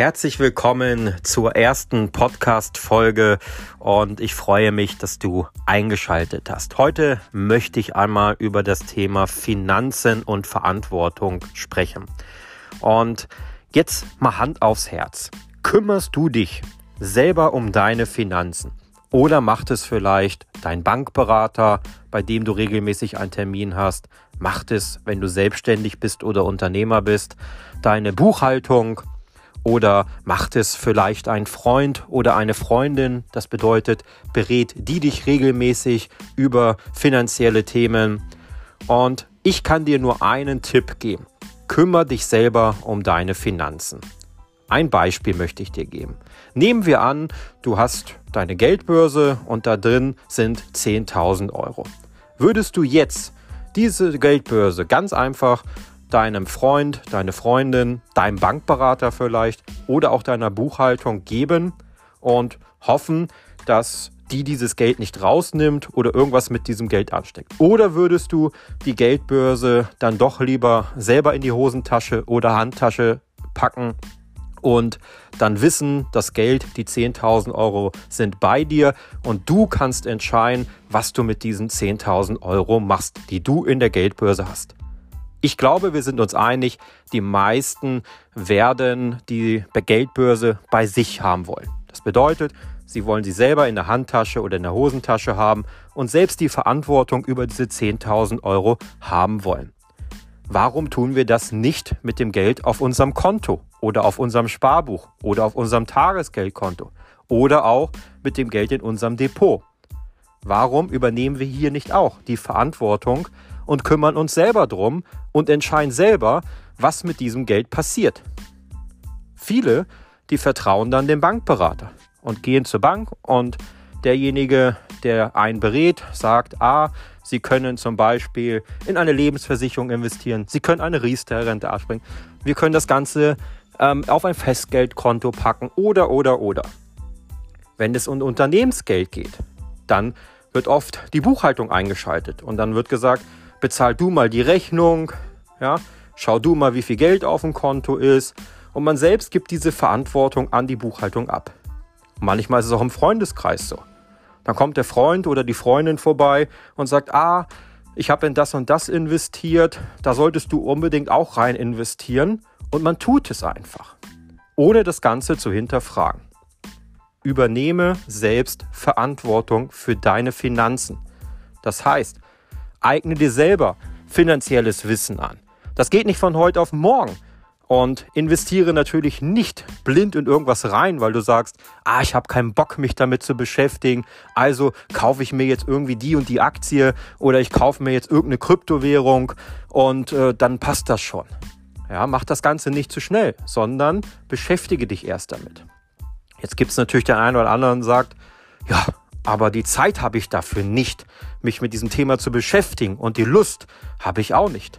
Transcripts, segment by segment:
Herzlich willkommen zur ersten Podcast-Folge und ich freue mich, dass du eingeschaltet hast. Heute möchte ich einmal über das Thema Finanzen und Verantwortung sprechen. Und jetzt mal Hand aufs Herz. Kümmerst du dich selber um deine Finanzen? Oder macht es vielleicht dein Bankberater, bei dem du regelmäßig einen Termin hast? Macht es, wenn du selbstständig bist oder Unternehmer bist, deine Buchhaltung? Oder macht es vielleicht ein Freund oder eine Freundin? Das bedeutet, berät die dich regelmäßig über finanzielle Themen. Und ich kann dir nur einen Tipp geben. Kümmer dich selber um deine Finanzen. Ein Beispiel möchte ich dir geben. Nehmen wir an, du hast deine Geldbörse und da drin sind 10.000 Euro. Würdest du jetzt diese Geldbörse ganz einfach deinem Freund, deine Freundin, deinem Bankberater vielleicht oder auch deiner Buchhaltung geben und hoffen, dass die dieses Geld nicht rausnimmt oder irgendwas mit diesem Geld ansteckt? Oder würdest du die Geldbörse dann doch lieber selber in die Hosentasche oder Handtasche packen und dann wissen, das Geld, die 10.000 Euro sind bei dir und du kannst entscheiden, was du mit diesen 10.000 Euro machst, die du in der Geldbörse hast. Ich glaube, wir sind uns einig, die meisten werden die Geldbörse bei sich haben wollen. Das bedeutet, sie wollen sie selber in der Handtasche oder in der Hosentasche haben und selbst die Verantwortung über diese 10.000 Euro haben wollen. Warum tun wir das nicht mit dem Geld auf unserem Konto oder auf unserem Sparbuch oder auf unserem Tagesgeldkonto oder auch mit dem Geld in unserem Depot? Warum übernehmen wir hier nicht auch die Verantwortung und kümmern uns selber drum und entscheiden selber, was mit diesem Geld passiert. Viele, die vertrauen dann dem Bankberater und gehen zur Bank und derjenige, der einen berät, sagt, ah, Sie können zum Beispiel in eine Lebensversicherung investieren, Sie können eine Riester-Rente abspringen, wir können das Ganze ähm, auf ein Festgeldkonto packen oder, oder, oder. Wenn es um Unternehmensgeld geht, dann wird oft die Buchhaltung eingeschaltet und dann wird gesagt, bezahl du mal die Rechnung, ja, schau du mal, wie viel Geld auf dem Konto ist. Und man selbst gibt diese Verantwortung an die Buchhaltung ab. Manchmal ist es auch im Freundeskreis so. Dann kommt der Freund oder die Freundin vorbei und sagt, ah, ich habe in das und das investiert, da solltest du unbedingt auch rein investieren. Und man tut es einfach, ohne das Ganze zu hinterfragen. Übernehme selbst Verantwortung für deine Finanzen. Das heißt, Eigne dir selber finanzielles Wissen an. Das geht nicht von heute auf morgen. Und investiere natürlich nicht blind in irgendwas rein, weil du sagst, ah, ich habe keinen Bock, mich damit zu beschäftigen. Also kaufe ich mir jetzt irgendwie die und die Aktie oder ich kaufe mir jetzt irgendeine Kryptowährung und äh, dann passt das schon. Ja, mach das Ganze nicht zu schnell, sondern beschäftige dich erst damit. Jetzt gibt es natürlich den einen oder anderen, der sagt, ja, aber die Zeit habe ich dafür nicht, mich mit diesem Thema zu beschäftigen und die Lust habe ich auch nicht.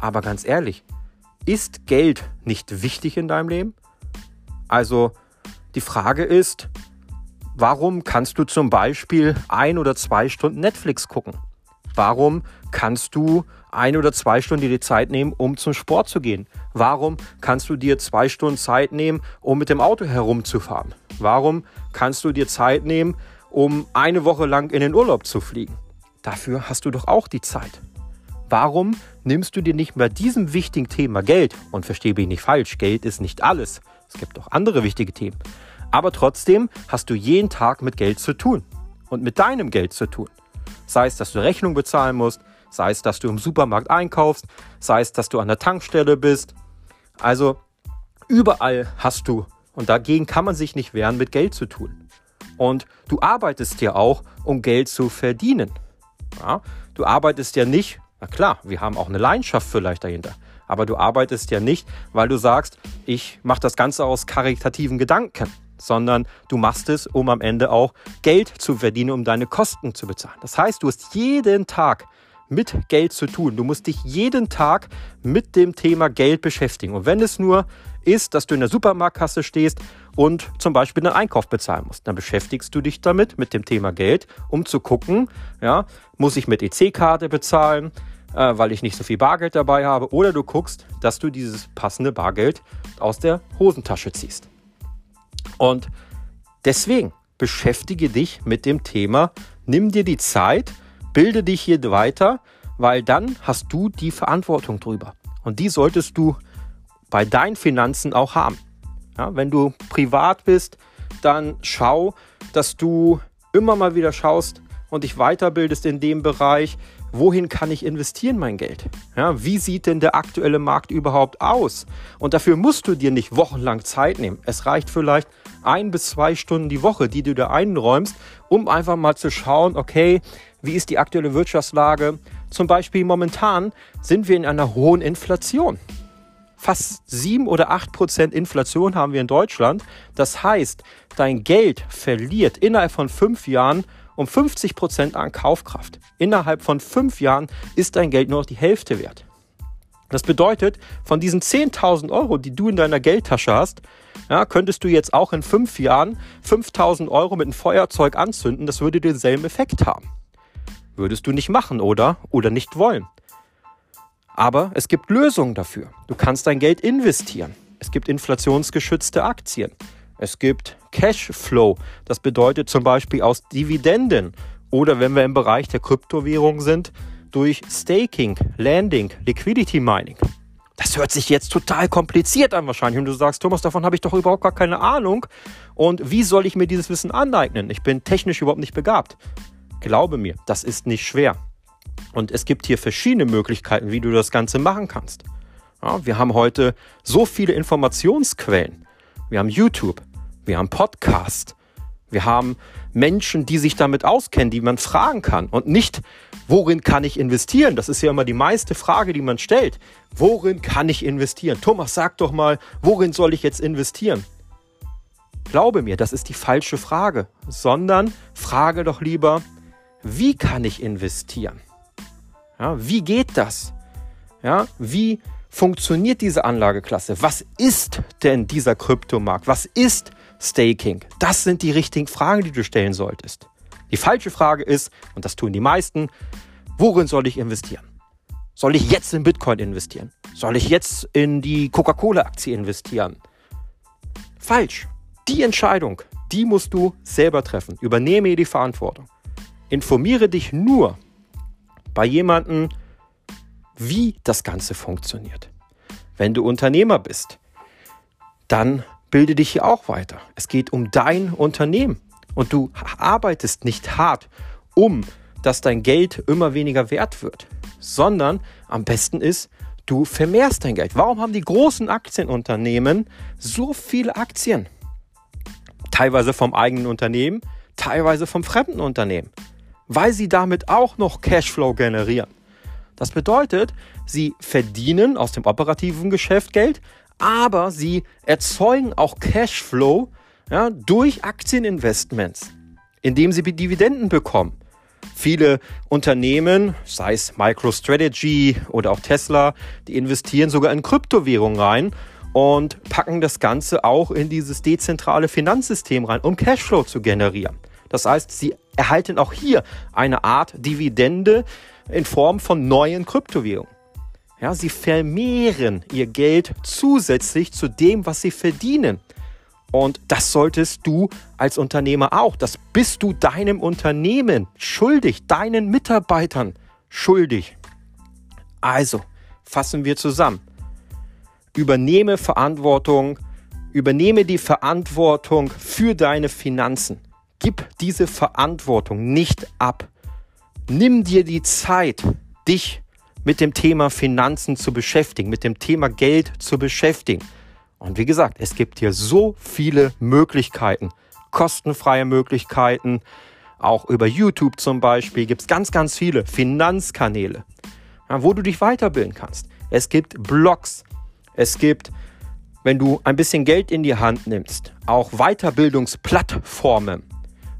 Aber ganz ehrlich, ist Geld nicht wichtig in deinem Leben? Also die Frage ist, warum kannst du zum Beispiel ein oder zwei Stunden Netflix gucken? Warum kannst du ein oder zwei Stunden dir die Zeit nehmen, um zum Sport zu gehen? Warum kannst du dir zwei Stunden Zeit nehmen, um mit dem Auto herumzufahren? Warum kannst du dir Zeit nehmen, um eine Woche lang in den Urlaub zu fliegen. Dafür hast du doch auch die Zeit. Warum nimmst du dir nicht bei diesem wichtigen Thema Geld, und verstehe mich nicht falsch, Geld ist nicht alles, es gibt auch andere wichtige Themen, aber trotzdem hast du jeden Tag mit Geld zu tun und mit deinem Geld zu tun. Sei es, dass du Rechnung bezahlen musst, sei es, dass du im Supermarkt einkaufst, sei es, dass du an der Tankstelle bist. Also überall hast du, und dagegen kann man sich nicht wehren, mit Geld zu tun. Und du arbeitest ja auch, um Geld zu verdienen. Ja? Du arbeitest ja nicht, na klar, wir haben auch eine Leidenschaft vielleicht dahinter, aber du arbeitest ja nicht, weil du sagst, ich mache das Ganze aus karitativen Gedanken, sondern du machst es, um am Ende auch Geld zu verdienen, um deine Kosten zu bezahlen. Das heißt, du hast jeden Tag mit Geld zu tun. Du musst dich jeden Tag mit dem Thema Geld beschäftigen. Und wenn es nur ist, dass du in der Supermarktkasse stehst und zum Beispiel einen Einkauf bezahlen musst. Dann beschäftigst du dich damit, mit dem Thema Geld, um zu gucken, ja, muss ich mit EC-Karte bezahlen? äh, weil ich nicht so viel Bargeld dabei habe. Oder du guckst, dass du dieses passende Bargeld aus der Hosentasche ziehst. Und deswegen beschäftige dich mit dem Thema, nimm dir die Zeit, bilde dich hier weiter, weil dann hast du die Verantwortung drüber. Und die solltest du bei deinen Finanzen auch haben. Ja, wenn du privat bist, dann schau, dass du immer mal wieder schaust und dich weiterbildest in dem Bereich, wohin kann ich investieren mein Geld? Ja, wie sieht denn der aktuelle Markt überhaupt aus? Und dafür musst du dir nicht wochenlang Zeit nehmen. Es reicht vielleicht ein bis zwei Stunden die Woche, die du da einräumst, um einfach mal zu schauen, okay, wie ist die aktuelle Wirtschaftslage? Zum Beispiel momentan sind wir in einer hohen Inflation. Fast sieben oder acht Prozent Inflation haben wir in Deutschland. Das heißt, dein Geld verliert innerhalb von fünf Jahren um 50 Prozent an Kaufkraft. Innerhalb von fünf Jahren ist dein Geld nur noch die Hälfte wert. Das bedeutet, von diesen 10.000 Euro, die du in deiner Geldtasche hast, ja, könntest du jetzt auch in fünf Jahren 5.000 Euro mit einem Feuerzeug anzünden. Das würde denselben Effekt haben. Würdest du nicht machen, oder? Oder nicht wollen. Aber es gibt Lösungen dafür. Du kannst dein Geld investieren. Es gibt inflationsgeschützte Aktien. Es gibt Cashflow. Das bedeutet zum Beispiel aus Dividenden. Oder wenn wir im Bereich der Kryptowährung sind, durch Staking, Landing, Liquidity Mining. Das hört sich jetzt total kompliziert an wahrscheinlich. Und du sagst, Thomas, davon habe ich doch überhaupt gar keine Ahnung. Und wie soll ich mir dieses Wissen aneignen? Ich bin technisch überhaupt nicht begabt. Glaube mir, das ist nicht schwer. Und es gibt hier verschiedene Möglichkeiten, wie du das Ganze machen kannst. Ja, wir haben heute so viele Informationsquellen. Wir haben YouTube, wir haben Podcast, wir haben Menschen, die sich damit auskennen, die man fragen kann und nicht, worin kann ich investieren? Das ist ja immer die meiste Frage, die man stellt. Worin kann ich investieren? Thomas, sag doch mal, worin soll ich jetzt investieren? Glaube mir, das ist die falsche Frage, sondern frage doch lieber, wie kann ich investieren? Ja, wie geht das? Ja, wie funktioniert diese Anlageklasse? Was ist denn dieser Kryptomarkt? Was ist Staking? Das sind die richtigen Fragen, die du stellen solltest. Die falsche Frage ist, und das tun die meisten, worin soll ich investieren? Soll ich jetzt in Bitcoin investieren? Soll ich jetzt in die Coca-Cola-Aktie investieren? Falsch. Die Entscheidung, die musst du selber treffen. Übernehme die Verantwortung. Informiere dich nur bei jemandem, wie das Ganze funktioniert. Wenn du Unternehmer bist, dann bilde dich hier auch weiter. Es geht um dein Unternehmen und du arbeitest nicht hart, um dass dein Geld immer weniger wert wird, sondern am besten ist, du vermehrst dein Geld. Warum haben die großen Aktienunternehmen so viele Aktien? Teilweise vom eigenen Unternehmen, teilweise vom fremden Unternehmen weil sie damit auch noch Cashflow generieren. Das bedeutet, sie verdienen aus dem operativen Geschäft Geld, aber sie erzeugen auch Cashflow ja, durch Aktieninvestments, indem sie Dividenden bekommen. Viele Unternehmen, sei es MicroStrategy oder auch Tesla, die investieren sogar in Kryptowährungen rein und packen das Ganze auch in dieses dezentrale Finanzsystem rein, um Cashflow zu generieren. Das heißt, sie erhalten auch hier eine Art Dividende in Form von neuen Kryptowährungen. Ja, sie vermehren ihr Geld zusätzlich zu dem, was sie verdienen. Und das solltest du als Unternehmer auch. Das bist du deinem Unternehmen schuldig, deinen Mitarbeitern schuldig. Also, fassen wir zusammen. Übernehme Verantwortung, übernehme die Verantwortung für deine Finanzen. Gib diese Verantwortung nicht ab. Nimm dir die Zeit, dich mit dem Thema Finanzen zu beschäftigen, mit dem Thema Geld zu beschäftigen. Und wie gesagt, es gibt hier so viele Möglichkeiten, kostenfreie Möglichkeiten. Auch über YouTube zum Beispiel gibt es ganz, ganz viele Finanzkanäle, wo du dich weiterbilden kannst. Es gibt Blogs, es gibt, wenn du ein bisschen Geld in die Hand nimmst, auch Weiterbildungsplattformen.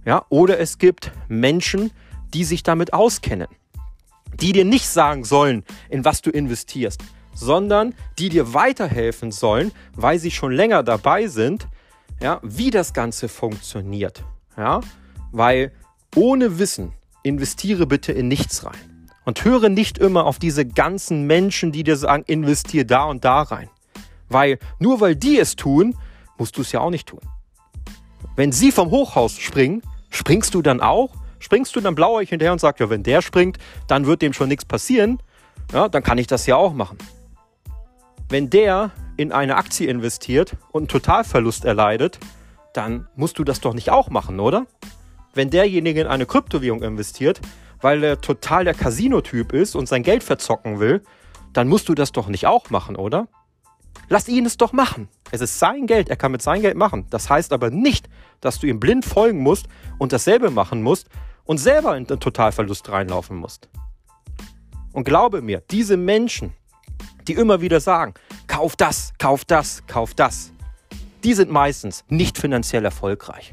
Ja, oder es gibt Menschen, die sich damit auskennen, die dir nicht sagen sollen, in was du investierst, sondern die dir weiterhelfen sollen, weil sie schon länger dabei sind, ja, wie das Ganze funktioniert. Ja, weil ohne Wissen investiere bitte in nichts rein. Und höre nicht immer auf diese ganzen Menschen, die dir sagen, investier da und da rein. Weil nur weil die es tun, musst du es ja auch nicht tun. Wenn sie vom Hochhaus springen, springst du dann auch? Springst du dann blauäugig hinterher und sagst, ja, wenn der springt, dann wird dem schon nichts passieren. Ja, dann kann ich das ja auch machen. Wenn der in eine Aktie investiert und einen Totalverlust erleidet, dann musst du das doch nicht auch machen, oder? Wenn derjenige in eine Kryptowährung investiert, weil er total der Casino-Typ ist und sein Geld verzocken will, dann musst du das doch nicht auch machen, oder? Lass ihn es doch machen. Es ist sein Geld, er kann mit seinem Geld machen. Das heißt aber nicht, dass du ihm blind folgen musst und dasselbe machen musst und selber in den Totalverlust reinlaufen musst. Und glaube mir, diese Menschen, die immer wieder sagen, kauf das, kauf das, kauf das, die sind meistens nicht finanziell erfolgreich.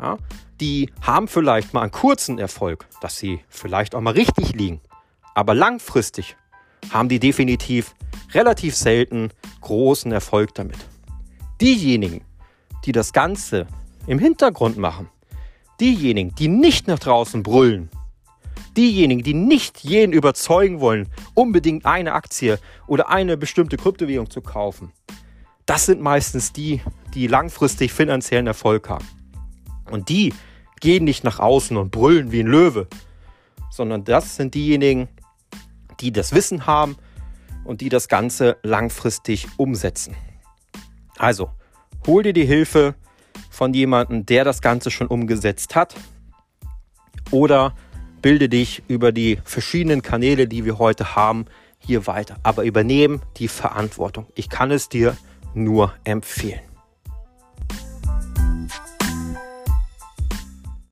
Ja, die haben vielleicht mal einen kurzen Erfolg, dass sie vielleicht auch mal richtig liegen. Aber langfristig haben die definitiv relativ selten großen Erfolg damit. Diejenigen, die das Ganze im Hintergrund machen, diejenigen, die nicht nach draußen brüllen, diejenigen, die nicht jeden überzeugen wollen, unbedingt eine Aktie oder eine bestimmte Kryptowährung zu kaufen, das sind meistens die, die langfristig finanziellen Erfolg haben. Und die gehen nicht nach außen und brüllen wie ein Löwe, sondern das sind diejenigen, die das Wissen haben und die das Ganze langfristig umsetzen. Also, hol dir die Hilfe von jemandem, der das Ganze schon umgesetzt hat oder bilde dich über die verschiedenen Kanäle, die wir heute haben, hier weiter. Aber übernehmen die Verantwortung. Ich kann es dir nur empfehlen.